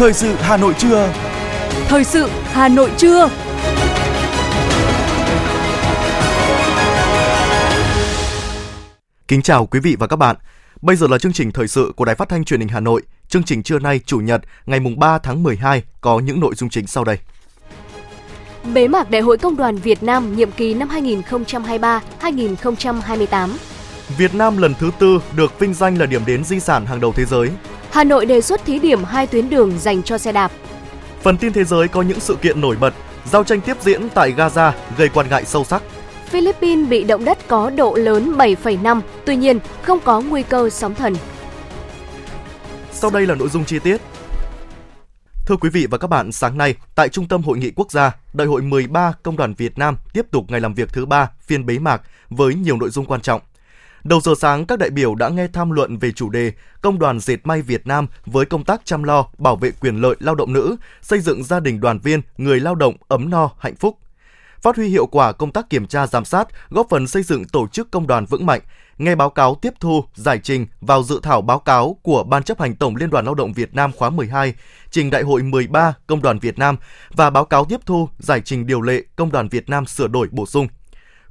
Thời sự Hà Nội trưa. Thời sự Hà Nội trưa. Kính chào quý vị và các bạn. Bây giờ là chương trình thời sự của Đài Phát thanh Truyền hình Hà Nội. Chương trình trưa nay Chủ nhật ngày mùng 3 tháng 12 có những nội dung chính sau đây. Bế mạc Đại hội Công đoàn Việt Nam nhiệm kỳ năm 2023-2028. Việt Nam lần thứ tư được vinh danh là điểm đến di sản hàng đầu thế giới. Hà Nội đề xuất thí điểm hai tuyến đường dành cho xe đạp. Phần tin thế giới có những sự kiện nổi bật, giao tranh tiếp diễn tại Gaza gây quan ngại sâu sắc. Philippines bị động đất có độ lớn 7,5, tuy nhiên không có nguy cơ sóng thần. Sau đây là nội dung chi tiết. Thưa quý vị và các bạn, sáng nay tại Trung tâm Hội nghị Quốc gia, Đại hội 13 Công đoàn Việt Nam tiếp tục ngày làm việc thứ ba phiên bế mạc với nhiều nội dung quan trọng. Đầu giờ sáng, các đại biểu đã nghe tham luận về chủ đề Công đoàn Dệt may Việt Nam với công tác chăm lo, bảo vệ quyền lợi lao động nữ, xây dựng gia đình đoàn viên, người lao động ấm no, hạnh phúc. Phát huy hiệu quả công tác kiểm tra giám sát, góp phần xây dựng tổ chức công đoàn vững mạnh, nghe báo cáo tiếp thu, giải trình vào dự thảo báo cáo của Ban chấp hành Tổng Liên đoàn Lao động Việt Nam khóa 12, trình Đại hội 13 Công đoàn Việt Nam và báo cáo tiếp thu, giải trình điều lệ Công đoàn Việt Nam sửa đổi bổ sung.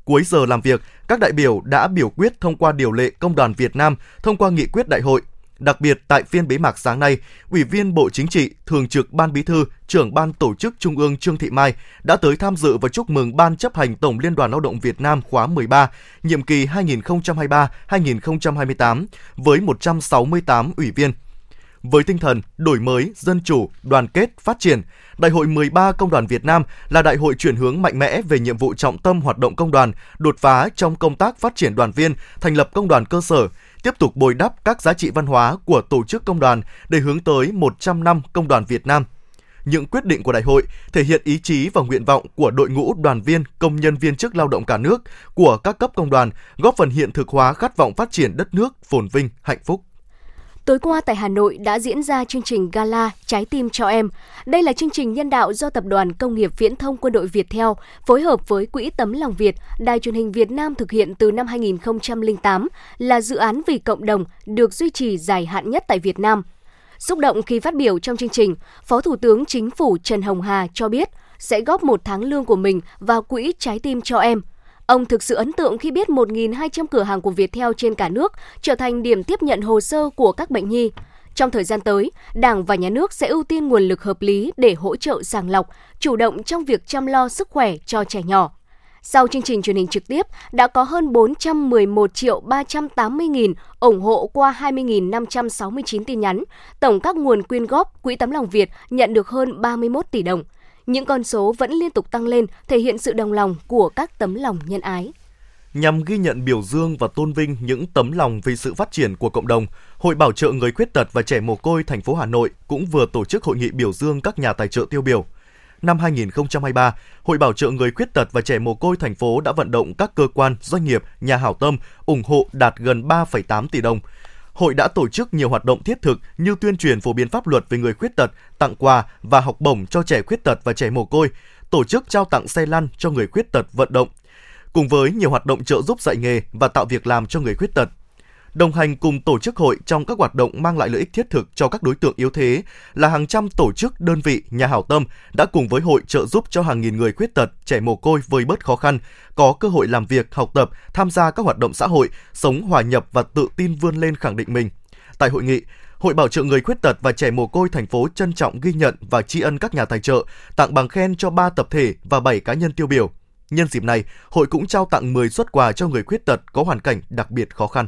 Cuối giờ làm việc, các đại biểu đã biểu quyết thông qua điều lệ Công đoàn Việt Nam thông qua nghị quyết đại hội. Đặc biệt tại phiên bế mạc sáng nay, Ủy viên Bộ Chính trị, Thường trực Ban Bí thư, trưởng Ban Tổ chức Trung ương Trương Thị Mai đã tới tham dự và chúc mừng Ban chấp hành Tổng Liên đoàn Lao động Việt Nam khóa 13, nhiệm kỳ 2023-2028 với 168 ủy viên. Với tinh thần đổi mới, dân chủ, đoàn kết, phát triển, Đại hội 13 Công đoàn Việt Nam là đại hội chuyển hướng mạnh mẽ về nhiệm vụ trọng tâm hoạt động công đoàn, đột phá trong công tác phát triển đoàn viên, thành lập công đoàn cơ sở, tiếp tục bồi đắp các giá trị văn hóa của tổ chức công đoàn để hướng tới 100 năm công đoàn Việt Nam. Những quyết định của đại hội thể hiện ý chí và nguyện vọng của đội ngũ đoàn viên, công nhân viên chức lao động cả nước, của các cấp công đoàn, góp phần hiện thực hóa khát vọng phát triển đất nước phồn vinh, hạnh phúc. Tối qua tại Hà Nội đã diễn ra chương trình Gala Trái tim cho em. Đây là chương trình nhân đạo do Tập đoàn Công nghiệp Viễn thông Quân đội Việt Theo phối hợp với Quỹ Tấm lòng Việt, Đài truyền hình Việt Nam thực hiện từ năm 2008 là dự án vì cộng đồng được duy trì dài hạn nhất tại Việt Nam. Xúc động khi phát biểu trong chương trình, Phó Thủ tướng Chính phủ Trần Hồng Hà cho biết sẽ góp một tháng lương của mình vào Quỹ Trái tim cho em – Ông thực sự ấn tượng khi biết 1.200 cửa hàng của Viettel trên cả nước trở thành điểm tiếp nhận hồ sơ của các bệnh nhi. Trong thời gian tới, Đảng và Nhà nước sẽ ưu tiên nguồn lực hợp lý để hỗ trợ sàng lọc, chủ động trong việc chăm lo sức khỏe cho trẻ nhỏ. Sau chương trình truyền hình trực tiếp, đã có hơn 411 triệu 380 nghìn ủng hộ qua 20.569 tin nhắn. Tổng các nguồn quyên góp Quỹ Tấm lòng Việt nhận được hơn 31 tỷ đồng – những con số vẫn liên tục tăng lên, thể hiện sự đồng lòng của các tấm lòng nhân ái. Nhằm ghi nhận biểu dương và tôn vinh những tấm lòng vì sự phát triển của cộng đồng, Hội Bảo trợ người khuyết tật và trẻ mồ côi thành phố Hà Nội cũng vừa tổ chức hội nghị biểu dương các nhà tài trợ tiêu biểu. Năm 2023, Hội Bảo trợ người khuyết tật và trẻ mồ côi thành phố đã vận động các cơ quan, doanh nghiệp, nhà hảo tâm ủng hộ đạt gần 3,8 tỷ đồng, hội đã tổ chức nhiều hoạt động thiết thực như tuyên truyền phổ biến pháp luật về người khuyết tật, tặng quà và học bổng cho trẻ khuyết tật và trẻ mồ côi, tổ chức trao tặng xe lăn cho người khuyết tật vận động, cùng với nhiều hoạt động trợ giúp dạy nghề và tạo việc làm cho người khuyết tật. Đồng hành cùng tổ chức hội trong các hoạt động mang lại lợi ích thiết thực cho các đối tượng yếu thế là hàng trăm tổ chức, đơn vị, nhà hảo tâm đã cùng với hội trợ giúp cho hàng nghìn người khuyết tật, trẻ mồ côi vơi bớt khó khăn, có cơ hội làm việc, học tập, tham gia các hoạt động xã hội, sống hòa nhập và tự tin vươn lên khẳng định mình. Tại hội nghị, Hội Bảo trợ người khuyết tật và trẻ mồ côi thành phố trân trọng ghi nhận và tri ân các nhà tài trợ, tặng bằng khen cho 3 tập thể và 7 cá nhân tiêu biểu. Nhân dịp này, hội cũng trao tặng 10 xuất quà cho người khuyết tật có hoàn cảnh đặc biệt khó khăn.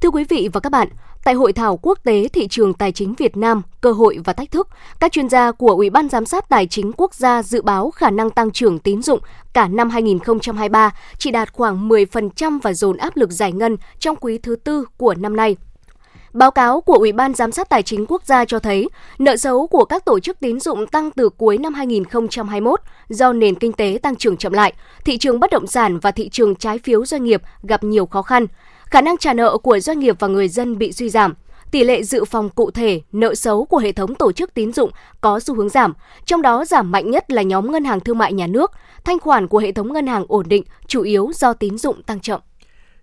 Thưa quý vị và các bạn, tại hội thảo quốc tế thị trường tài chính Việt Nam, cơ hội và thách thức, các chuyên gia của Ủy ban giám sát tài chính quốc gia dự báo khả năng tăng trưởng tín dụng cả năm 2023 chỉ đạt khoảng 10% và dồn áp lực giải ngân trong quý thứ tư của năm nay. Báo cáo của Ủy ban Giám sát Tài chính Quốc gia cho thấy, nợ xấu của các tổ chức tín dụng tăng từ cuối năm 2021 do nền kinh tế tăng trưởng chậm lại, thị trường bất động sản và thị trường trái phiếu doanh nghiệp gặp nhiều khó khăn. Khả năng trả nợ của doanh nghiệp và người dân bị suy giảm. Tỷ lệ dự phòng cụ thể nợ xấu của hệ thống tổ chức tín dụng có xu hướng giảm, trong đó giảm mạnh nhất là nhóm ngân hàng thương mại nhà nước, thanh khoản của hệ thống ngân hàng ổn định chủ yếu do tín dụng tăng chậm.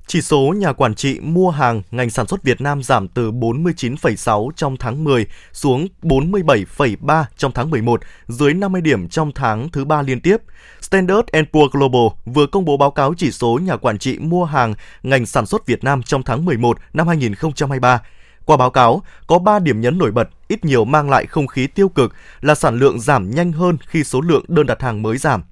Chỉ số nhà quản trị mua hàng ngành sản xuất Việt Nam giảm từ 49,6 trong tháng 10 xuống 47,3 trong tháng 11, dưới 50 điểm trong tháng thứ ba liên tiếp. Standard Poor's Global vừa công bố báo cáo chỉ số nhà quản trị mua hàng ngành sản xuất Việt Nam trong tháng 11 năm 2023. Qua báo cáo, có 3 điểm nhấn nổi bật, ít nhiều mang lại không khí tiêu cực là sản lượng giảm nhanh hơn khi số lượng đơn đặt hàng mới giảm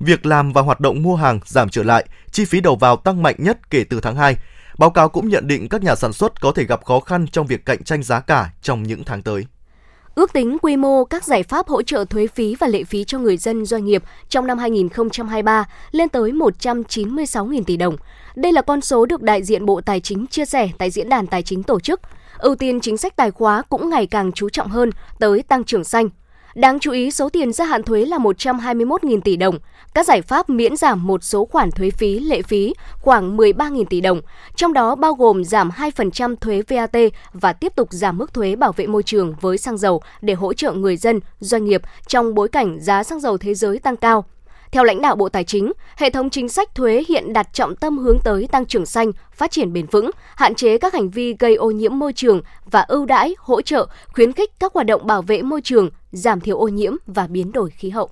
việc làm và hoạt động mua hàng giảm trở lại, chi phí đầu vào tăng mạnh nhất kể từ tháng 2. Báo cáo cũng nhận định các nhà sản xuất có thể gặp khó khăn trong việc cạnh tranh giá cả trong những tháng tới. Ước tính quy mô các giải pháp hỗ trợ thuế phí và lệ phí cho người dân doanh nghiệp trong năm 2023 lên tới 196.000 tỷ đồng. Đây là con số được đại diện Bộ Tài chính chia sẻ tại diễn đàn tài chính tổ chức. Ưu tiên chính sách tài khóa cũng ngày càng chú trọng hơn tới tăng trưởng xanh, Đáng chú ý, số tiền gia hạn thuế là 121.000 tỷ đồng. Các giải pháp miễn giảm một số khoản thuế phí, lệ phí khoảng 13.000 tỷ đồng, trong đó bao gồm giảm 2% thuế VAT và tiếp tục giảm mức thuế bảo vệ môi trường với xăng dầu để hỗ trợ người dân, doanh nghiệp trong bối cảnh giá xăng dầu thế giới tăng cao. Theo lãnh đạo Bộ Tài chính, hệ thống chính sách thuế hiện đặt trọng tâm hướng tới tăng trưởng xanh, phát triển bền vững, hạn chế các hành vi gây ô nhiễm môi trường và ưu đãi, hỗ trợ, khuyến khích các hoạt động bảo vệ môi trường, giảm thiểu ô nhiễm và biến đổi khí hậu.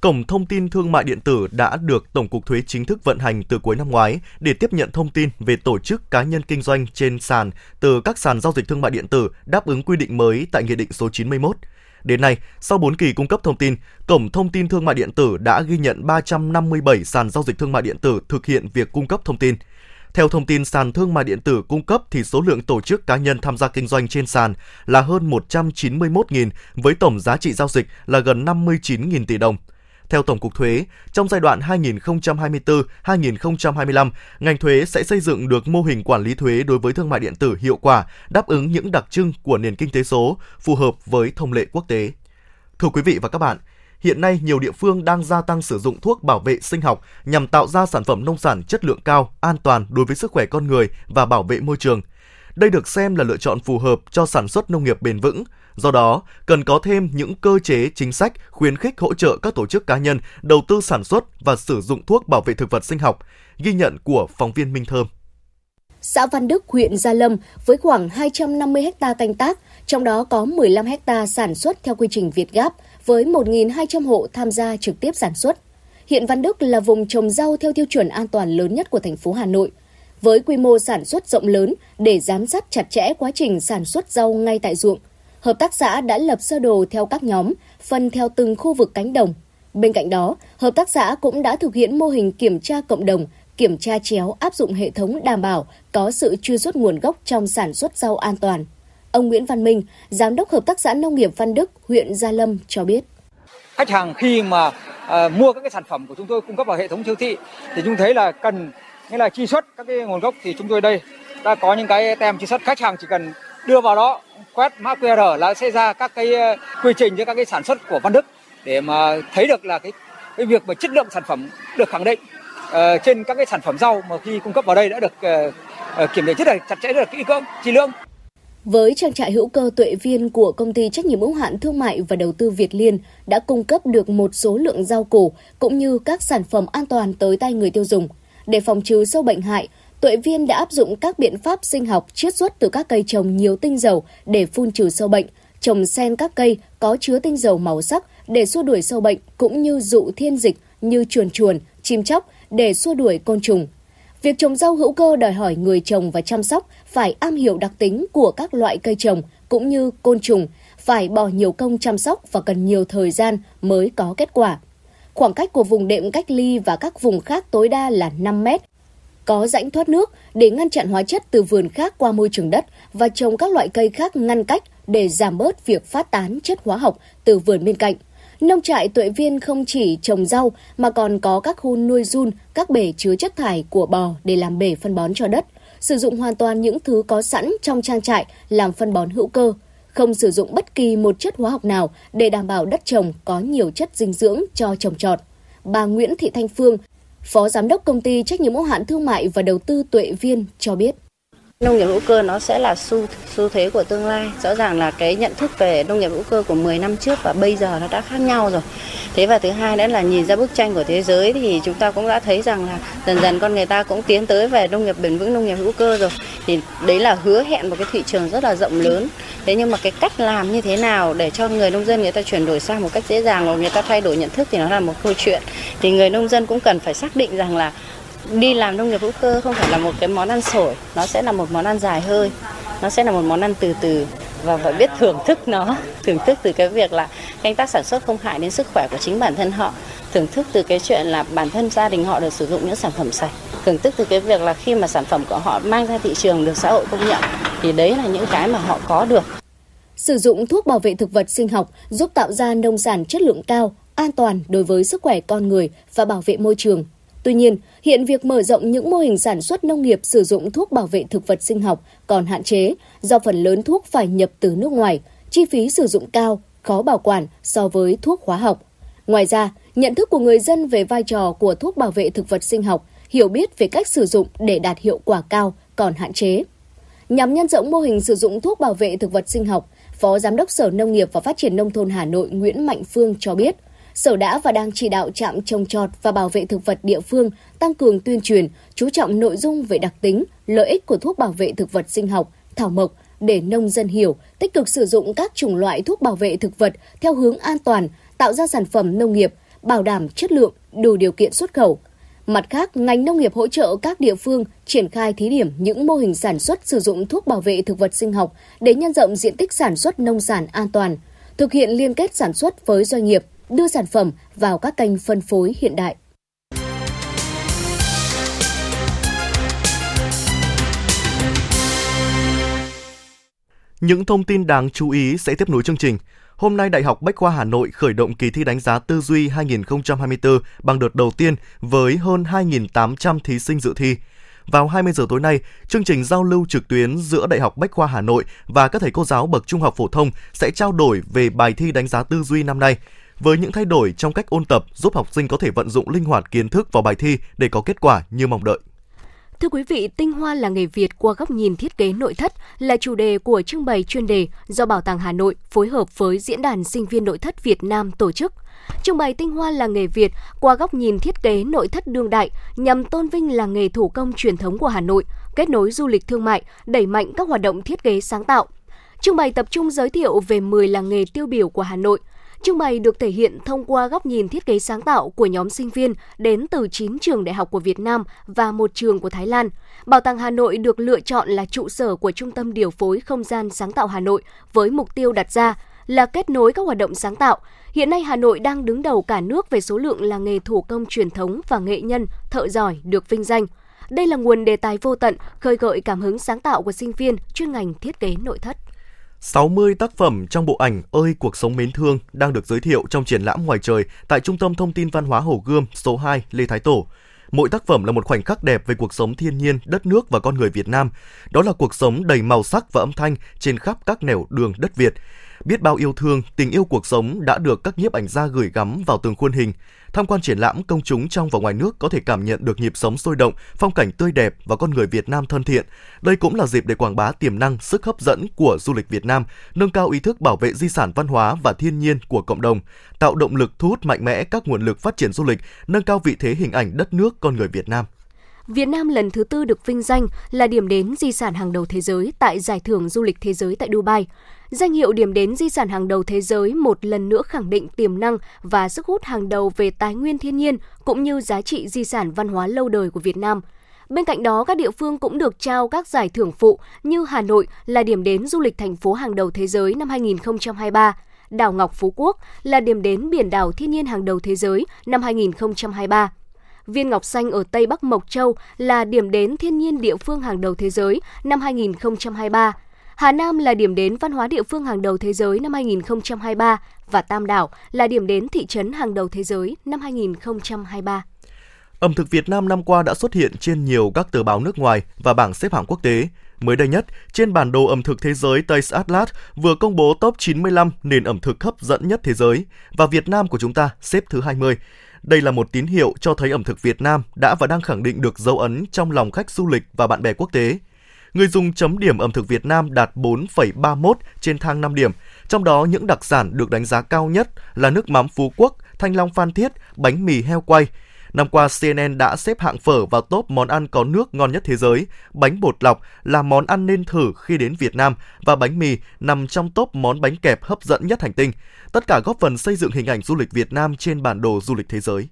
Cổng thông tin thương mại điện tử đã được Tổng cục Thuế chính thức vận hành từ cuối năm ngoái để tiếp nhận thông tin về tổ chức cá nhân kinh doanh trên sàn từ các sàn giao dịch thương mại điện tử đáp ứng quy định mới tại Nghị định số 91. Đến nay, sau 4 kỳ cung cấp thông tin, Cổng Thông tin Thương mại Điện tử đã ghi nhận 357 sàn giao dịch thương mại điện tử thực hiện việc cung cấp thông tin. Theo thông tin sàn thương mại điện tử cung cấp thì số lượng tổ chức cá nhân tham gia kinh doanh trên sàn là hơn 191.000 với tổng giá trị giao dịch là gần 59.000 tỷ đồng. Theo Tổng cục Thuế, trong giai đoạn 2024-2025, ngành thuế sẽ xây dựng được mô hình quản lý thuế đối với thương mại điện tử hiệu quả, đáp ứng những đặc trưng của nền kinh tế số, phù hợp với thông lệ quốc tế. Thưa quý vị và các bạn, hiện nay nhiều địa phương đang gia tăng sử dụng thuốc bảo vệ sinh học nhằm tạo ra sản phẩm nông sản chất lượng cao, an toàn đối với sức khỏe con người và bảo vệ môi trường. Đây được xem là lựa chọn phù hợp cho sản xuất nông nghiệp bền vững, Do đó, cần có thêm những cơ chế chính sách khuyến khích hỗ trợ các tổ chức cá nhân đầu tư sản xuất và sử dụng thuốc bảo vệ thực vật sinh học, ghi nhận của phóng viên Minh Thơm. Xã Văn Đức, huyện Gia Lâm với khoảng 250 ha canh tác, trong đó có 15 ha sản xuất theo quy trình Việt Gáp với 1.200 hộ tham gia trực tiếp sản xuất. Hiện Văn Đức là vùng trồng rau theo tiêu chuẩn an toàn lớn nhất của thành phố Hà Nội. Với quy mô sản xuất rộng lớn để giám sát chặt chẽ quá trình sản xuất rau ngay tại ruộng, hợp tác xã đã lập sơ đồ theo các nhóm, phân theo từng khu vực cánh đồng. Bên cạnh đó, hợp tác xã cũng đã thực hiện mô hình kiểm tra cộng đồng, kiểm tra chéo áp dụng hệ thống đảm bảo có sự truy xuất nguồn gốc trong sản xuất rau an toàn. Ông Nguyễn Văn Minh, Giám đốc Hợp tác xã Nông nghiệp Văn Đức, huyện Gia Lâm cho biết. Khách hàng khi mà uh, mua các cái sản phẩm của chúng tôi cung cấp vào hệ thống siêu thị thì chúng thấy là cần nghĩa là truy xuất các cái nguồn gốc thì chúng tôi đây đã có những cái tem truy xuất khách hàng chỉ cần đưa vào đó quét mã QR là sẽ ra các cái ờ, quy trình cho các cái sản xuất của Văn Đức để mà thấy được là cái cái việc mà chất lượng sản phẩm được khẳng định uh, trên các cái sản phẩm rau mà khi cung cấp vào đây đã được uh, kiểm định rất là chặt chẽ rất là kỹ cương chi lương. Với trang trại hữu cơ tuệ viên của công ty trách nhiệm hữu hạn thương mại và đầu tư Việt Liên đã cung cấp được một số lượng rau củ cũng như các sản phẩm an toàn tới tay người tiêu dùng. Để phòng trừ sâu bệnh hại, Tuệ viên đã áp dụng các biện pháp sinh học chiết xuất từ các cây trồng nhiều tinh dầu để phun trừ sâu bệnh, trồng xen các cây có chứa tinh dầu màu sắc để xua đuổi sâu bệnh cũng như dụ thiên dịch như chuồn chuồn, chim chóc để xua đuổi côn trùng. Việc trồng rau hữu cơ đòi hỏi người trồng và chăm sóc phải am hiểu đặc tính của các loại cây trồng cũng như côn trùng, phải bỏ nhiều công chăm sóc và cần nhiều thời gian mới có kết quả. Khoảng cách của vùng đệm cách ly và các vùng khác tối đa là 5 mét có rãnh thoát nước để ngăn chặn hóa chất từ vườn khác qua môi trường đất và trồng các loại cây khác ngăn cách để giảm bớt việc phát tán chất hóa học từ vườn bên cạnh. Nông trại tuệ viên không chỉ trồng rau mà còn có các khu nuôi run, các bể chứa chất thải của bò để làm bể phân bón cho đất. sử dụng hoàn toàn những thứ có sẵn trong trang trại làm phân bón hữu cơ, không sử dụng bất kỳ một chất hóa học nào để đảm bảo đất trồng có nhiều chất dinh dưỡng cho trồng trọt. Bà Nguyễn Thị Thanh Phương, Phó Giám đốc Công ty Trách nhiệm hữu hạn Thương mại và Đầu tư Tuệ Viên cho biết. Nông nghiệp hữu cơ nó sẽ là xu xu thế của tương lai. Rõ ràng là cái nhận thức về nông nghiệp hữu cơ của 10 năm trước và bây giờ nó đã khác nhau rồi. Thế và thứ hai nữa là nhìn ra bức tranh của thế giới thì chúng ta cũng đã thấy rằng là dần dần con người ta cũng tiến tới về nông nghiệp bền vững, nông nghiệp hữu cơ rồi. Thì đấy là hứa hẹn một cái thị trường rất là rộng lớn. Thế nhưng mà cái cách làm như thế nào để cho người nông dân người ta chuyển đổi sang một cách dễ dàng và người ta thay đổi nhận thức thì nó là một câu chuyện. Thì người nông dân cũng cần phải xác định rằng là đi làm nông nghiệp hữu cơ không phải là một cái món ăn sổi, nó sẽ là một món ăn dài hơi, nó sẽ là một món ăn từ từ và phải biết thưởng thức nó. Thưởng thức từ cái việc là canh tác sản xuất không hại đến sức khỏe của chính bản thân họ. Thưởng thức từ cái chuyện là bản thân gia đình họ được sử dụng những sản phẩm sạch. Thưởng thức từ cái việc là khi mà sản phẩm của họ mang ra thị trường được xã hội công nhận, thì đấy là những cái mà họ có được. Sử dụng thuốc bảo vệ thực vật sinh học giúp tạo ra nông sản chất lượng cao, an toàn đối với sức khỏe con người và bảo vệ môi trường. Tuy nhiên, hiện việc mở rộng những mô hình sản xuất nông nghiệp sử dụng thuốc bảo vệ thực vật sinh học còn hạn chế do phần lớn thuốc phải nhập từ nước ngoài, chi phí sử dụng cao, khó bảo quản so với thuốc hóa học. Ngoài ra, nhận thức của người dân về vai trò của thuốc bảo vệ thực vật sinh học, hiểu biết về cách sử dụng để đạt hiệu quả cao còn hạn chế. Nhằm nhân rộng mô hình sử dụng thuốc bảo vệ thực vật sinh học, Phó Giám đốc Sở Nông nghiệp và Phát triển Nông thôn Hà Nội Nguyễn Mạnh Phương cho biết – Sở đã và đang chỉ đạo trạm trồng trọt và bảo vệ thực vật địa phương tăng cường tuyên truyền, chú trọng nội dung về đặc tính, lợi ích của thuốc bảo vệ thực vật sinh học, thảo mộc để nông dân hiểu, tích cực sử dụng các chủng loại thuốc bảo vệ thực vật theo hướng an toàn, tạo ra sản phẩm nông nghiệp, bảo đảm chất lượng, đủ điều kiện xuất khẩu. Mặt khác, ngành nông nghiệp hỗ trợ các địa phương triển khai thí điểm những mô hình sản xuất sử dụng thuốc bảo vệ thực vật sinh học để nhân rộng diện tích sản xuất nông sản an toàn, thực hiện liên kết sản xuất với doanh nghiệp, đưa sản phẩm vào các kênh phân phối hiện đại. Những thông tin đáng chú ý sẽ tiếp nối chương trình. Hôm nay Đại học Bách khoa Hà Nội khởi động kỳ thi đánh giá tư duy 2024 bằng đợt đầu tiên với hơn 2.800 thí sinh dự thi. Vào 20 giờ tối nay, chương trình giao lưu trực tuyến giữa Đại học Bách khoa Hà Nội và các thầy cô giáo bậc trung học phổ thông sẽ trao đổi về bài thi đánh giá tư duy năm nay với những thay đổi trong cách ôn tập giúp học sinh có thể vận dụng linh hoạt kiến thức vào bài thi để có kết quả như mong đợi. Thưa quý vị, tinh hoa là nghề Việt qua góc nhìn thiết kế nội thất là chủ đề của trưng bày chuyên đề do Bảo tàng Hà Nội phối hợp với Diễn đàn Sinh viên Nội thất Việt Nam tổ chức. Trưng bày tinh hoa là nghề Việt qua góc nhìn thiết kế nội thất đương đại nhằm tôn vinh làng nghề thủ công truyền thống của Hà Nội, kết nối du lịch thương mại, đẩy mạnh các hoạt động thiết kế sáng tạo. Trưng bày tập trung giới thiệu về 10 làng nghề tiêu biểu của Hà Nội – Trưng bày được thể hiện thông qua góc nhìn thiết kế sáng tạo của nhóm sinh viên đến từ 9 trường đại học của Việt Nam và một trường của Thái Lan. Bảo tàng Hà Nội được lựa chọn là trụ sở của Trung tâm Điều phối Không gian Sáng tạo Hà Nội với mục tiêu đặt ra là kết nối các hoạt động sáng tạo. Hiện nay Hà Nội đang đứng đầu cả nước về số lượng làng nghề thủ công truyền thống và nghệ nhân, thợ giỏi được vinh danh. Đây là nguồn đề tài vô tận, khơi gợi cảm hứng sáng tạo của sinh viên chuyên ngành thiết kế nội thất. 60 tác phẩm trong bộ ảnh Ơi cuộc sống mến thương đang được giới thiệu trong triển lãm ngoài trời tại Trung tâm Thông tin Văn hóa Hồ Gươm số 2 Lê Thái Tổ. Mỗi tác phẩm là một khoảnh khắc đẹp về cuộc sống thiên nhiên, đất nước và con người Việt Nam. Đó là cuộc sống đầy màu sắc và âm thanh trên khắp các nẻo đường đất Việt. Biết bao yêu thương, tình yêu cuộc sống đã được các nhiếp ảnh gia gửi gắm vào từng khuôn hình. Tham quan triển lãm, công chúng trong và ngoài nước có thể cảm nhận được nhịp sống sôi động, phong cảnh tươi đẹp và con người Việt Nam thân thiện. Đây cũng là dịp để quảng bá tiềm năng, sức hấp dẫn của du lịch Việt Nam, nâng cao ý thức bảo vệ di sản văn hóa và thiên nhiên của cộng đồng, tạo động lực thu hút mạnh mẽ các nguồn lực phát triển du lịch, nâng cao vị thế hình ảnh đất nước con người Việt Nam. Việt Nam lần thứ tư được vinh danh là điểm đến di sản hàng đầu thế giới tại Giải thưởng Du lịch Thế giới tại Dubai. Danh hiệu điểm đến di sản hàng đầu thế giới một lần nữa khẳng định tiềm năng và sức hút hàng đầu về tài nguyên thiên nhiên cũng như giá trị di sản văn hóa lâu đời của Việt Nam. Bên cạnh đó, các địa phương cũng được trao các giải thưởng phụ như Hà Nội là điểm đến du lịch thành phố hàng đầu thế giới năm 2023, đảo Ngọc Phú Quốc là điểm đến biển đảo thiên nhiên hàng đầu thế giới năm 2023. Viên Ngọc Xanh ở Tây Bắc Mộc Châu là điểm đến thiên nhiên địa phương hàng đầu thế giới năm 2023. Hà Nam là điểm đến văn hóa địa phương hàng đầu thế giới năm 2023 và Tam Đảo là điểm đến thị trấn hàng đầu thế giới năm 2023. Ẩm thực Việt Nam năm qua đã xuất hiện trên nhiều các tờ báo nước ngoài và bảng xếp hạng quốc tế. Mới đây nhất, trên bản đồ ẩm thực thế giới Taste Atlas vừa công bố top 95 nền ẩm thực hấp dẫn nhất thế giới và Việt Nam của chúng ta xếp thứ 20. Đây là một tín hiệu cho thấy ẩm thực Việt Nam đã và đang khẳng định được dấu ấn trong lòng khách du lịch và bạn bè quốc tế. Người dùng chấm điểm ẩm thực Việt Nam đạt 4,31 trên thang 5 điểm, trong đó những đặc sản được đánh giá cao nhất là nước mắm Phú Quốc, thanh long Phan Thiết, bánh mì heo quay – Năm qua, CNN đã xếp hạng phở vào top món ăn có nước ngon nhất thế giới. Bánh bột lọc là món ăn nên thử khi đến Việt Nam và bánh mì nằm trong top món bánh kẹp hấp dẫn nhất hành tinh. Tất cả góp phần xây dựng hình ảnh du lịch Việt Nam trên bản đồ du lịch thế giới.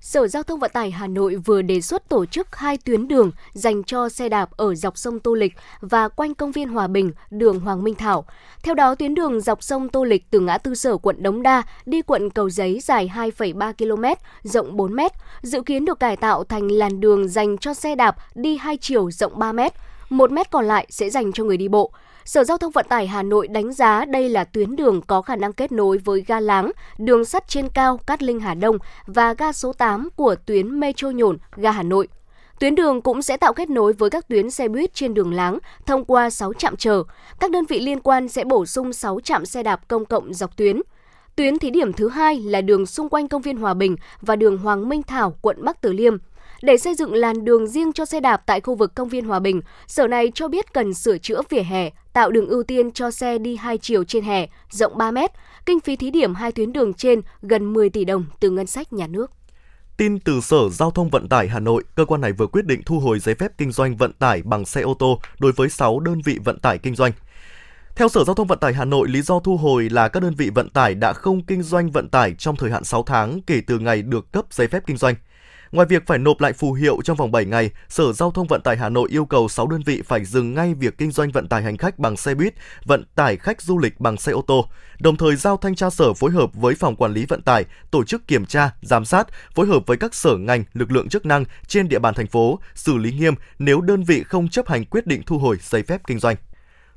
Sở Giao thông Vận tải Hà Nội vừa đề xuất tổ chức hai tuyến đường dành cho xe đạp ở dọc sông Tô Lịch và quanh công viên Hòa Bình, đường Hoàng Minh Thảo. Theo đó, tuyến đường dọc sông Tô Lịch từ ngã tư sở quận Đống Đa đi quận Cầu Giấy dài 2,3 km, rộng 4 m, dự kiến được cải tạo thành làn đường dành cho xe đạp đi hai chiều rộng 3 m, 1 m còn lại sẽ dành cho người đi bộ. Sở Giao thông Vận tải Hà Nội đánh giá đây là tuyến đường có khả năng kết nối với ga Láng, đường sắt trên cao Cát Linh Hà Đông và ga số 8 của tuyến Metro Nhổn, ga Hà Nội. Tuyến đường cũng sẽ tạo kết nối với các tuyến xe buýt trên đường Láng thông qua 6 trạm chờ. Các đơn vị liên quan sẽ bổ sung 6 trạm xe đạp công cộng dọc tuyến. Tuyến thí điểm thứ hai là đường xung quanh công viên Hòa Bình và đường Hoàng Minh Thảo, quận Bắc Từ Liêm. Để xây dựng làn đường riêng cho xe đạp tại khu vực công viên Hòa Bình, Sở này cho biết cần sửa chữa vỉa hè, tạo đường ưu tiên cho xe đi hai chiều trên hè, rộng 3 mét. Kinh phí thí điểm hai tuyến đường trên gần 10 tỷ đồng từ ngân sách nhà nước. Tin từ Sở Giao thông Vận tải Hà Nội, cơ quan này vừa quyết định thu hồi giấy phép kinh doanh vận tải bằng xe ô tô đối với 6 đơn vị vận tải kinh doanh. Theo Sở Giao thông Vận tải Hà Nội, lý do thu hồi là các đơn vị vận tải đã không kinh doanh vận tải trong thời hạn 6 tháng kể từ ngày được cấp giấy phép kinh doanh. Ngoài việc phải nộp lại phù hiệu trong vòng 7 ngày, Sở Giao thông Vận tải Hà Nội yêu cầu 6 đơn vị phải dừng ngay việc kinh doanh vận tải hành khách bằng xe buýt, vận tải khách du lịch bằng xe ô tô, đồng thời giao thanh tra sở phối hợp với phòng quản lý vận tải tổ chức kiểm tra, giám sát, phối hợp với các sở ngành, lực lượng chức năng trên địa bàn thành phố xử lý nghiêm nếu đơn vị không chấp hành quyết định thu hồi giấy phép kinh doanh.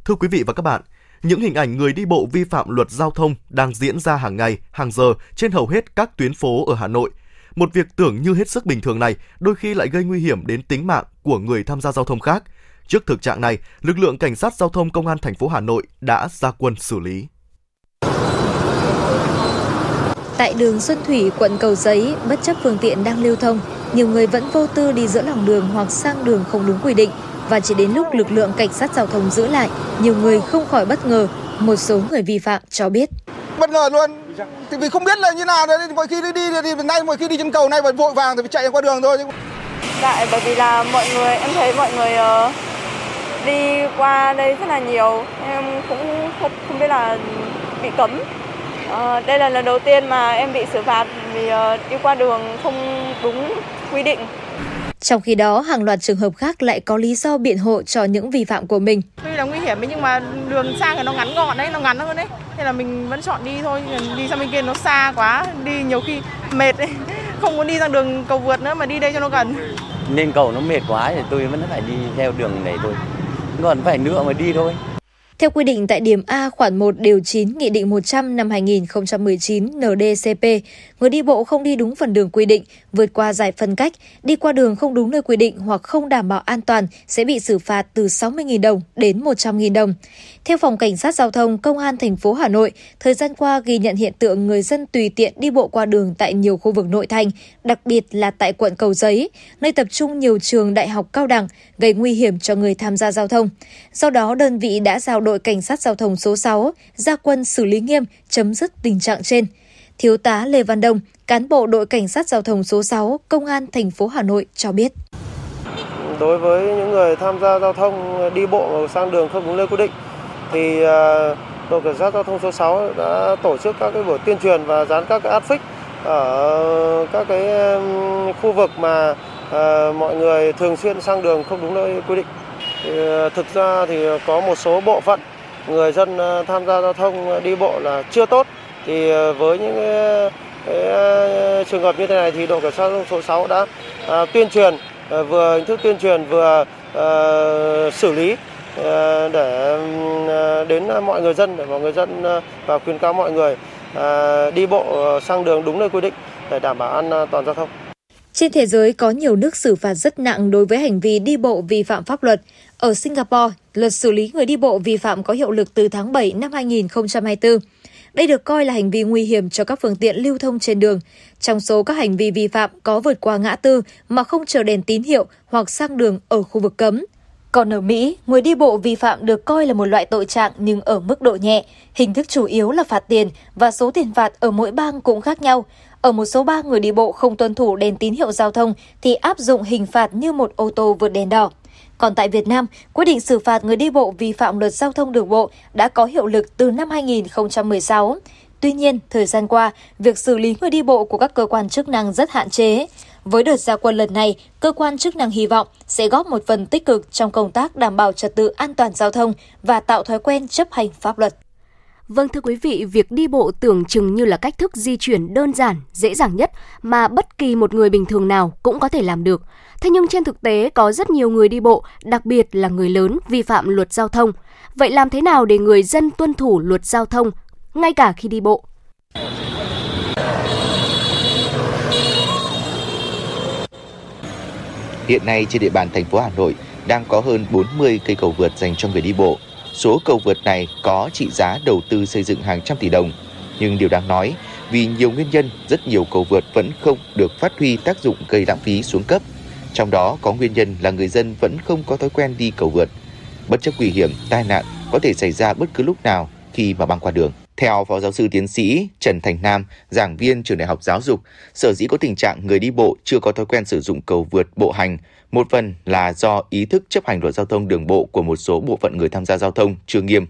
Thưa quý vị và các bạn, những hình ảnh người đi bộ vi phạm luật giao thông đang diễn ra hàng ngày, hàng giờ trên hầu hết các tuyến phố ở Hà Nội – một việc tưởng như hết sức bình thường này đôi khi lại gây nguy hiểm đến tính mạng của người tham gia giao thông khác. Trước thực trạng này, lực lượng cảnh sát giao thông công an thành phố Hà Nội đã ra quân xử lý. Tại đường Xuân Thủy, quận Cầu Giấy, bất chấp phương tiện đang lưu thông, nhiều người vẫn vô tư đi giữa lòng đường hoặc sang đường không đúng quy định và chỉ đến lúc lực lượng cảnh sát giao thông giữ lại, nhiều người không khỏi bất ngờ, một số người vi phạm cho biết. Bất ngờ luôn, thì vì không biết là như nào đấy mọi khi đi đi thì nay mọi khi đi trên cầu này vẫn vội vàng thì phải chạy qua đường thôi tại bởi vì là mọi người em thấy mọi người uh, đi qua đây rất là nhiều. Em cũng không, không biết là bị cấm. Uh, đây là lần đầu tiên mà em bị xử phạt vì uh, đi qua đường không đúng quy định trong khi đó, hàng loạt trường hợp khác lại có lý do biện hộ cho những vi phạm của mình. Tuy là nguy hiểm nhưng mà đường sang thì nó ngắn gọn đấy, nó ngắn hơn đấy. Thế là mình vẫn chọn đi thôi, đi sang bên kia nó xa quá, đi nhiều khi mệt ấy. Không muốn đi sang đường cầu vượt nữa mà đi đây cho nó gần. Nên cầu nó mệt quá thì tôi vẫn phải đi theo đường này thôi. Còn phải nữa mà đi thôi. Theo quy định tại điểm A khoản 1 điều 9 Nghị định 100 năm 2019 NDCP, người đi bộ không đi đúng phần đường quy định, vượt qua giải phân cách, đi qua đường không đúng nơi quy định hoặc không đảm bảo an toàn sẽ bị xử phạt từ 60.000 đồng đến 100.000 đồng. Theo Phòng Cảnh sát Giao thông Công an thành phố Hà Nội, thời gian qua ghi nhận hiện tượng người dân tùy tiện đi bộ qua đường tại nhiều khu vực nội thành, đặc biệt là tại quận Cầu Giấy, nơi tập trung nhiều trường đại học cao đẳng, gây nguy hiểm cho người tham gia giao thông. Do đó, đơn vị đã giao đội Cảnh sát Giao thông số 6 ra quân xử lý nghiêm, chấm dứt tình trạng trên. Thiếu tá Lê Văn Đông, cán bộ đội Cảnh sát Giao thông số 6, Công an thành phố Hà Nội cho biết. Đối với những người tham gia giao thông đi bộ sang đường không đúng nơi quy định, thì à, đội cảnh sát giao thông số 6 đã tổ chức các cái buổi tuyên truyền và dán các cái áp phích ở các cái khu vực mà à, mọi người thường xuyên sang đường không đúng nơi quy định. Thì, à, thực ra thì có một số bộ phận người dân tham gia giao thông đi bộ là chưa tốt. Thì ờ, với những ờ, cái, cái trường hợp như thế này thì đội cảnh sát giao thông số 6 đã à, tuyên truyền vừa hình thức tuyên truyền vừa à, xử lý à, để à, đến mọi người dân để mọi người dân à, và khuyến cáo mọi người đi bộ sang đường đúng nơi quy định để đảm bảo an toàn giao thông. Trên thế giới có nhiều nước xử phạt rất nặng đối với hành vi đi bộ vi phạm pháp luật. Ở Singapore, luật xử lý người đi bộ vi phạm có hiệu lực từ tháng 7 năm 2024. Đây được coi là hành vi nguy hiểm cho các phương tiện lưu thông trên đường. Trong số các hành vi vi phạm có vượt qua ngã tư mà không chờ đèn tín hiệu hoặc sang đường ở khu vực cấm. Còn ở Mỹ, người đi bộ vi phạm được coi là một loại tội trạng nhưng ở mức độ nhẹ. Hình thức chủ yếu là phạt tiền và số tiền phạt ở mỗi bang cũng khác nhau. Ở một số bang người đi bộ không tuân thủ đèn tín hiệu giao thông thì áp dụng hình phạt như một ô tô vượt đèn đỏ. Còn tại Việt Nam, quyết định xử phạt người đi bộ vi phạm luật giao thông đường bộ đã có hiệu lực từ năm 2016. Tuy nhiên, thời gian qua, việc xử lý người đi bộ của các cơ quan chức năng rất hạn chế. Với đợt gia quân lần này, cơ quan chức năng hy vọng sẽ góp một phần tích cực trong công tác đảm bảo trật tự an toàn giao thông và tạo thói quen chấp hành pháp luật. Vâng thưa quý vị, việc đi bộ tưởng chừng như là cách thức di chuyển đơn giản, dễ dàng nhất mà bất kỳ một người bình thường nào cũng có thể làm được. Thế nhưng trên thực tế có rất nhiều người đi bộ, đặc biệt là người lớn vi phạm luật giao thông. Vậy làm thế nào để người dân tuân thủ luật giao thông ngay cả khi đi bộ? Hiện nay trên địa bàn thành phố Hà Nội đang có hơn 40 cây cầu vượt dành cho người đi bộ. Số cầu vượt này có trị giá đầu tư xây dựng hàng trăm tỷ đồng. Nhưng điều đáng nói, vì nhiều nguyên nhân, rất nhiều cầu vượt vẫn không được phát huy tác dụng gây lãng phí xuống cấp. Trong đó có nguyên nhân là người dân vẫn không có thói quen đi cầu vượt. Bất chấp nguy hiểm, tai nạn có thể xảy ra bất cứ lúc nào khi mà băng qua đường. Theo Phó Giáo sư Tiến sĩ Trần Thành Nam, giảng viên trường Đại học Giáo dục, sở dĩ có tình trạng người đi bộ chưa có thói quen sử dụng cầu vượt bộ hành, một phần là do ý thức chấp hành luật giao thông đường bộ của một số bộ phận người tham gia giao thông chưa nghiêm.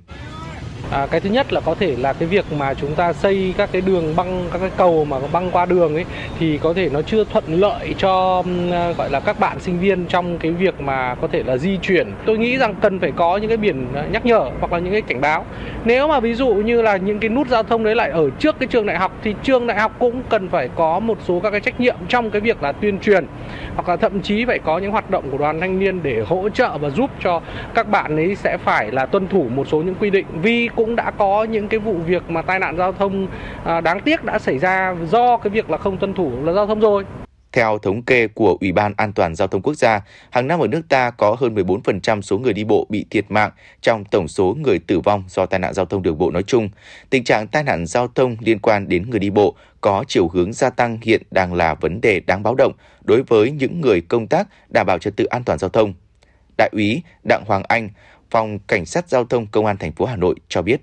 À, cái thứ nhất là có thể là cái việc mà chúng ta xây các cái đường băng các cái cầu mà băng qua đường ấy thì có thể nó chưa thuận lợi cho à, gọi là các bạn sinh viên trong cái việc mà có thể là di chuyển. Tôi nghĩ rằng cần phải có những cái biển à, nhắc nhở hoặc là những cái cảnh báo. Nếu mà ví dụ như là những cái nút giao thông đấy lại ở trước cái trường đại học thì trường đại học cũng cần phải có một số các cái trách nhiệm trong cái việc là tuyên truyền hoặc là thậm chí phải có những hoạt động của đoàn thanh niên để hỗ trợ và giúp cho các bạn ấy sẽ phải là tuân thủ một số những quy định vì cũng cũng đã có những cái vụ việc mà tai nạn giao thông à, đáng tiếc đã xảy ra do cái việc là không tuân thủ luật giao thông rồi. Theo thống kê của Ủy ban An toàn Giao thông Quốc gia, hàng năm ở nước ta có hơn 14% số người đi bộ bị thiệt mạng trong tổng số người tử vong do tai nạn giao thông đường bộ nói chung. Tình trạng tai nạn giao thông liên quan đến người đi bộ có chiều hướng gia tăng hiện đang là vấn đề đáng báo động đối với những người công tác đảm bảo trật tự an toàn giao thông. Đại úy Đặng Hoàng Anh, Phòng Cảnh sát Giao thông Công an thành phố Hà Nội cho biết.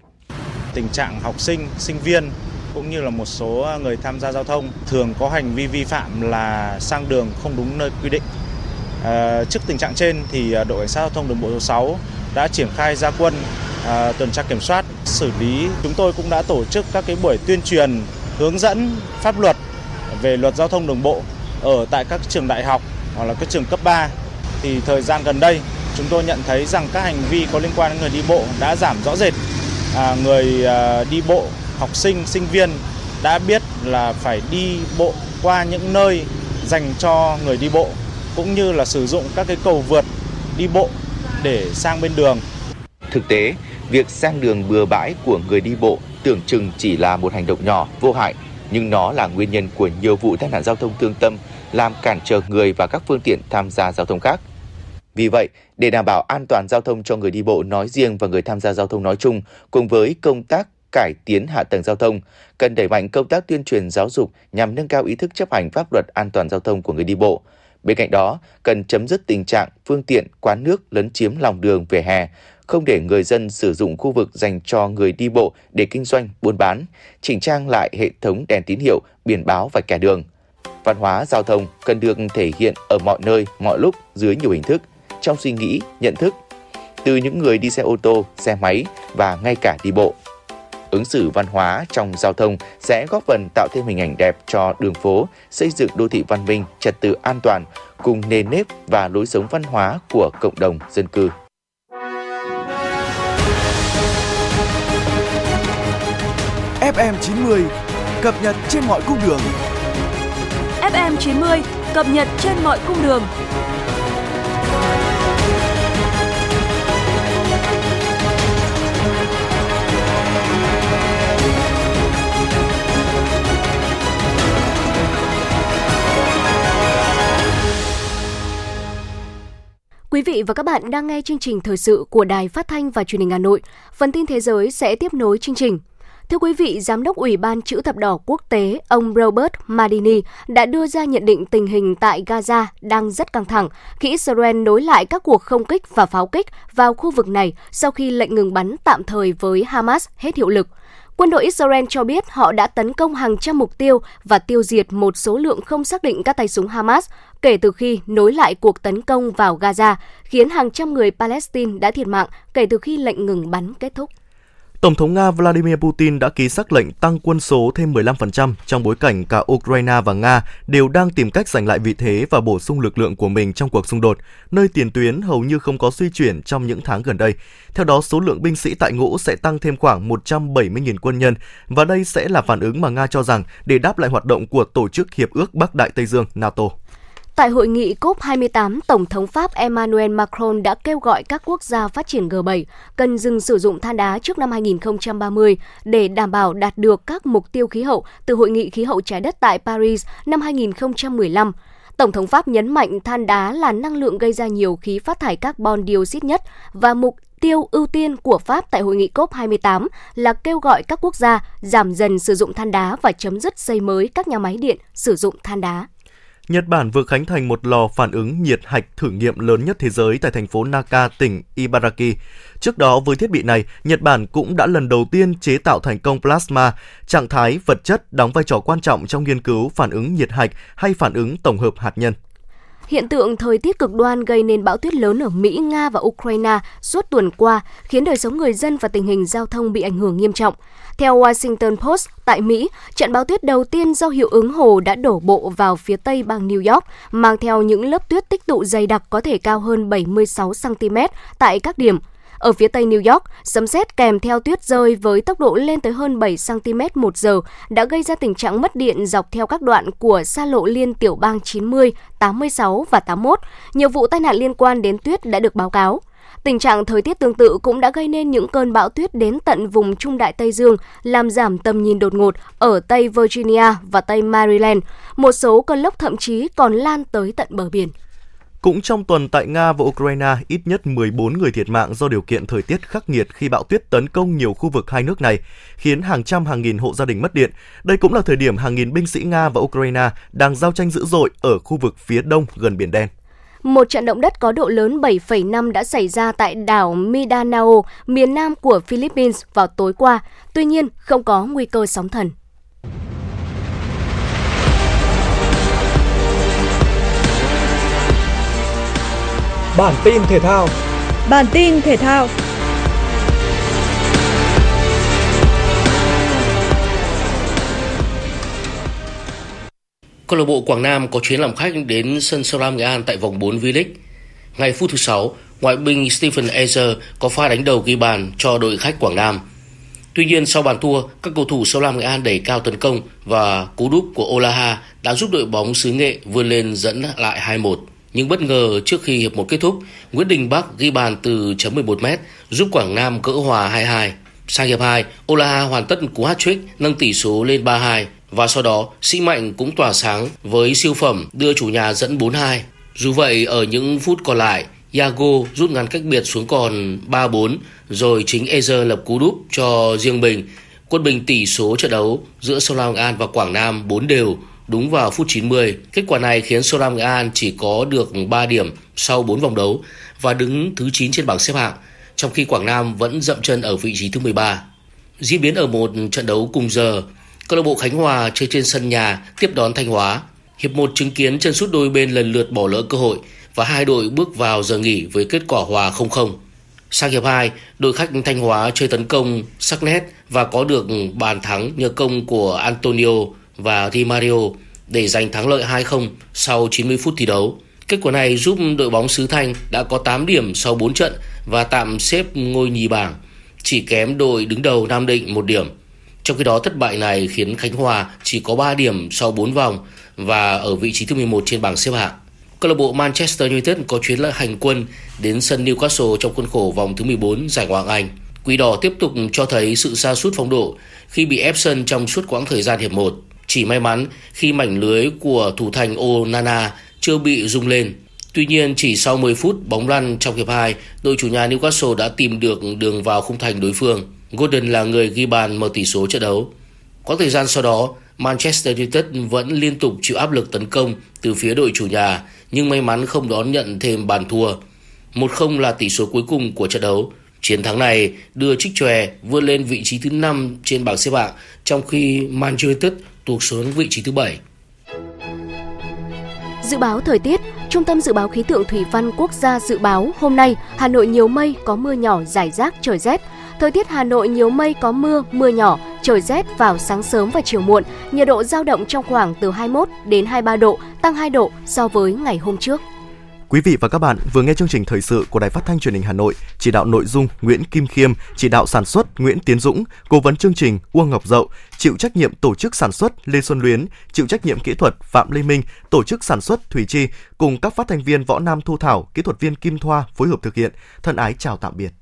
Tình trạng học sinh, sinh viên cũng như là một số người tham gia giao thông thường có hành vi vi phạm là sang đường không đúng nơi quy định. À, trước tình trạng trên thì ờ, đội cảnh sát giao thông đường bộ số 6 đã triển khai gia quân à, tuần tra kiểm soát, xử lý. Chúng tôi cũng đã tổ chức các cái buổi tuyên truyền hướng dẫn pháp luật về luật giao thông đường bộ ở tại các trường đại học hoặc là các trường cấp 3 thì thời gian gần đây chúng tôi nhận thấy rằng các hành vi có liên quan đến người đi bộ đã giảm rõ rệt. À, người à, đi bộ, học sinh, sinh viên đã biết là phải đi bộ qua những nơi dành cho người đi bộ cũng như là sử dụng các cái cầu vượt đi bộ để sang bên đường. Thực tế, việc sang đường bừa bãi của người đi bộ tưởng chừng chỉ là một hành động nhỏ, vô hại, nhưng nó là nguyên nhân của nhiều vụ tai nạn giao thông thương tâm, làm cản trở người và các phương tiện tham gia giao thông khác. Vì vậy, để đảm bảo an toàn giao thông cho người đi bộ nói riêng và người tham gia giao thông nói chung, cùng với công tác cải tiến hạ tầng giao thông, cần đẩy mạnh công tác tuyên truyền giáo dục nhằm nâng cao ý thức chấp hành pháp luật an toàn giao thông của người đi bộ. Bên cạnh đó, cần chấm dứt tình trạng phương tiện quán nước lấn chiếm lòng đường về hè, không để người dân sử dụng khu vực dành cho người đi bộ để kinh doanh, buôn bán, chỉnh trang lại hệ thống đèn tín hiệu, biển báo và kẻ đường. Văn hóa giao thông cần được thể hiện ở mọi nơi, mọi lúc dưới nhiều hình thức, trong suy nghĩ, nhận thức, từ những người đi xe ô tô, xe máy và ngay cả đi bộ. Ứng xử văn hóa trong giao thông sẽ góp phần tạo thêm hình ảnh đẹp cho đường phố, xây dựng đô thị văn minh, trật tự an toàn, cùng nền nếp và lối sống văn hóa của cộng đồng dân cư. FM 90 cập nhật trên mọi cung đường. FM 90 cập nhật trên mọi cung đường. Quý vị và các bạn đang nghe chương trình thời sự của Đài Phát thanh và Truyền hình Hà Nội. Phần tin thế giới sẽ tiếp nối chương trình. Thưa quý vị, Giám đốc Ủy ban Chữ thập đỏ quốc tế ông Robert Madini đã đưa ra nhận định tình hình tại Gaza đang rất căng thẳng khi Israel nối lại các cuộc không kích và pháo kích vào khu vực này sau khi lệnh ngừng bắn tạm thời với Hamas hết hiệu lực. Quân đội Israel cho biết họ đã tấn công hàng trăm mục tiêu và tiêu diệt một số lượng không xác định các tay súng Hamas kể từ khi nối lại cuộc tấn công vào Gaza, khiến hàng trăm người Palestine đã thiệt mạng kể từ khi lệnh ngừng bắn kết thúc. Tổng thống Nga Vladimir Putin đã ký sắc lệnh tăng quân số thêm 15% trong bối cảnh cả Ukraine và Nga đều đang tìm cách giành lại vị thế và bổ sung lực lượng của mình trong cuộc xung đột, nơi tiền tuyến hầu như không có suy chuyển trong những tháng gần đây. Theo đó, số lượng binh sĩ tại ngũ sẽ tăng thêm khoảng 170.000 quân nhân và đây sẽ là phản ứng mà Nga cho rằng để đáp lại hoạt động của Tổ chức Hiệp ước Bắc Đại Tây Dương NATO. Tại hội nghị COP28, Tổng thống Pháp Emmanuel Macron đã kêu gọi các quốc gia phát triển G7 cần dừng sử dụng than đá trước năm 2030 để đảm bảo đạt được các mục tiêu khí hậu từ Hội nghị khí hậu trái đất tại Paris năm 2015. Tổng thống Pháp nhấn mạnh than đá là năng lượng gây ra nhiều khí phát thải carbon dioxide nhất và mục tiêu ưu tiên của Pháp tại hội nghị COP28 là kêu gọi các quốc gia giảm dần sử dụng than đá và chấm dứt xây mới các nhà máy điện sử dụng than đá. Nhật Bản vừa khánh thành một lò phản ứng nhiệt hạch thử nghiệm lớn nhất thế giới tại thành phố Naka, tỉnh Ibaraki. Trước đó, với thiết bị này, Nhật Bản cũng đã lần đầu tiên chế tạo thành công plasma, trạng thái vật chất đóng vai trò quan trọng trong nghiên cứu phản ứng nhiệt hạch hay phản ứng tổng hợp hạt nhân. Hiện tượng thời tiết cực đoan gây nên bão tuyết lớn ở Mỹ, Nga và Ukraine suốt tuần qua khiến đời sống người dân và tình hình giao thông bị ảnh hưởng nghiêm trọng. Theo Washington Post, tại Mỹ, trận bão tuyết đầu tiên do hiệu ứng hồ đã đổ bộ vào phía tây bang New York, mang theo những lớp tuyết tích tụ dày đặc có thể cao hơn 76 cm tại các điểm ở phía tây New York, sấm sét kèm theo tuyết rơi với tốc độ lên tới hơn 7 cm một giờ đã gây ra tình trạng mất điện dọc theo các đoạn của xa lộ liên tiểu bang 90, 86 và 81. Nhiều vụ tai nạn liên quan đến tuyết đã được báo cáo. Tình trạng thời tiết tương tự cũng đã gây nên những cơn bão tuyết đến tận vùng Trung Đại Tây Dương, làm giảm tầm nhìn đột ngột ở Tây Virginia và Tây Maryland. Một số cơn lốc thậm chí còn lan tới tận bờ biển. Cũng trong tuần tại Nga và Ukraine, ít nhất 14 người thiệt mạng do điều kiện thời tiết khắc nghiệt khi bão tuyết tấn công nhiều khu vực hai nước này, khiến hàng trăm hàng nghìn hộ gia đình mất điện. Đây cũng là thời điểm hàng nghìn binh sĩ Nga và Ukraine đang giao tranh dữ dội ở khu vực phía đông gần Biển Đen. Một trận động đất có độ lớn 7,5 đã xảy ra tại đảo Mindanao, miền nam của Philippines vào tối qua. Tuy nhiên, không có nguy cơ sóng thần. Bản tin thể thao. Bản tin thể thao. Câu lạc bộ Quảng Nam có chuyến làm khách đến sân Sông Lam Nghệ An tại vòng 4 V-League. Ngày phút thứ 6, ngoại binh Stephen Ezer có pha đánh đầu ghi bàn cho đội khách Quảng Nam. Tuy nhiên sau bàn thua, các cầu thủ Sông Lam Nghệ An đẩy cao tấn công và cú đúp của Olaha đã giúp đội bóng xứ Nghệ vươn lên dẫn lại 2-1. Nhưng bất ngờ trước khi hiệp một kết thúc, Nguyễn Đình Bắc ghi bàn từ chấm 11m giúp Quảng Nam cỡ hòa 2-2. Sang hiệp 2, Ola hoàn tất cú hat-trick nâng tỷ số lên 3-2 và sau đó Sĩ Mạnh cũng tỏa sáng với siêu phẩm đưa chủ nhà dẫn 4-2. Dù vậy ở những phút còn lại, Yago rút ngắn cách biệt xuống còn 3-4 rồi chính Ezer lập cú đúp cho riêng mình. Quân bình tỷ số trận đấu giữa Sông Lam An và Quảng Nam 4 đều đúng vào phút 90. Kết quả này khiến Soram Nghệ An chỉ có được 3 điểm sau 4 vòng đấu và đứng thứ 9 trên bảng xếp hạng, trong khi Quảng Nam vẫn dậm chân ở vị trí thứ 13. Diễn biến ở một trận đấu cùng giờ, câu lạc bộ Khánh Hòa chơi trên sân nhà tiếp đón Thanh Hóa. Hiệp 1 chứng kiến chân sút đôi bên lần lượt bỏ lỡ cơ hội và hai đội bước vào giờ nghỉ với kết quả hòa 0-0. Sang hiệp 2, đội khách Thanh Hóa chơi tấn công sắc nét và có được bàn thắng nhờ công của Antonio và Di Mario để giành thắng lợi 2-0 sau 90 phút thi đấu. Kết quả này giúp đội bóng xứ Thanh đã có 8 điểm sau 4 trận và tạm xếp ngôi nhì bảng, chỉ kém đội đứng đầu Nam Định 1 điểm. Trong khi đó thất bại này khiến Khánh Hòa chỉ có 3 điểm sau 4 vòng và ở vị trí thứ 11 trên bảng xếp hạng. Câu lạc bộ Manchester United có chuyến lợi hành quân đến sân Newcastle trong khuôn khổ vòng thứ 14 giải Ngoại hạng Anh. Quỷ đỏ tiếp tục cho thấy sự sa sút phong độ khi bị ép sân trong suốt quãng thời gian hiệp 1. Chỉ may mắn khi mảnh lưới của thủ thành Onana chưa bị rung lên. Tuy nhiên, chỉ sau 10 phút bóng lăn trong hiệp 2, đội chủ nhà Newcastle đã tìm được đường vào khung thành đối phương. Gordon là người ghi bàn mở tỷ số trận đấu. Có thời gian sau đó, Manchester United vẫn liên tục chịu áp lực tấn công từ phía đội chủ nhà, nhưng may mắn không đón nhận thêm bàn thua. 1-0 là tỷ số cuối cùng của trận đấu. Chiến thắng này đưa Trích Chòe vươn lên vị trí thứ 5 trên bảng xếp hạng, trong khi Manchester United tụt xuống vị trí thứ 7. Dự báo thời tiết, Trung tâm Dự báo Khí tượng Thủy văn Quốc gia dự báo hôm nay Hà Nội nhiều mây, có mưa nhỏ, rải rác, trời rét. Thời tiết Hà Nội nhiều mây có mưa, mưa nhỏ, trời rét vào sáng sớm và chiều muộn, nhiệt độ giao động trong khoảng từ 21 đến 23 độ, tăng 2 độ so với ngày hôm trước. Quý vị và các bạn vừa nghe chương trình thời sự của Đài Phát thanh Truyền hình Hà Nội, chỉ đạo nội dung Nguyễn Kim Khiêm, chỉ đạo sản xuất Nguyễn Tiến Dũng, cố vấn chương trình Uông Ngọc Dậu, chịu trách nhiệm tổ chức sản xuất Lê Xuân Luyến, chịu trách nhiệm kỹ thuật Phạm Lê Minh, tổ chức sản xuất Thủy Chi cùng các phát thanh viên Võ Nam Thu Thảo, kỹ thuật viên Kim Thoa phối hợp thực hiện. Thân ái chào tạm biệt.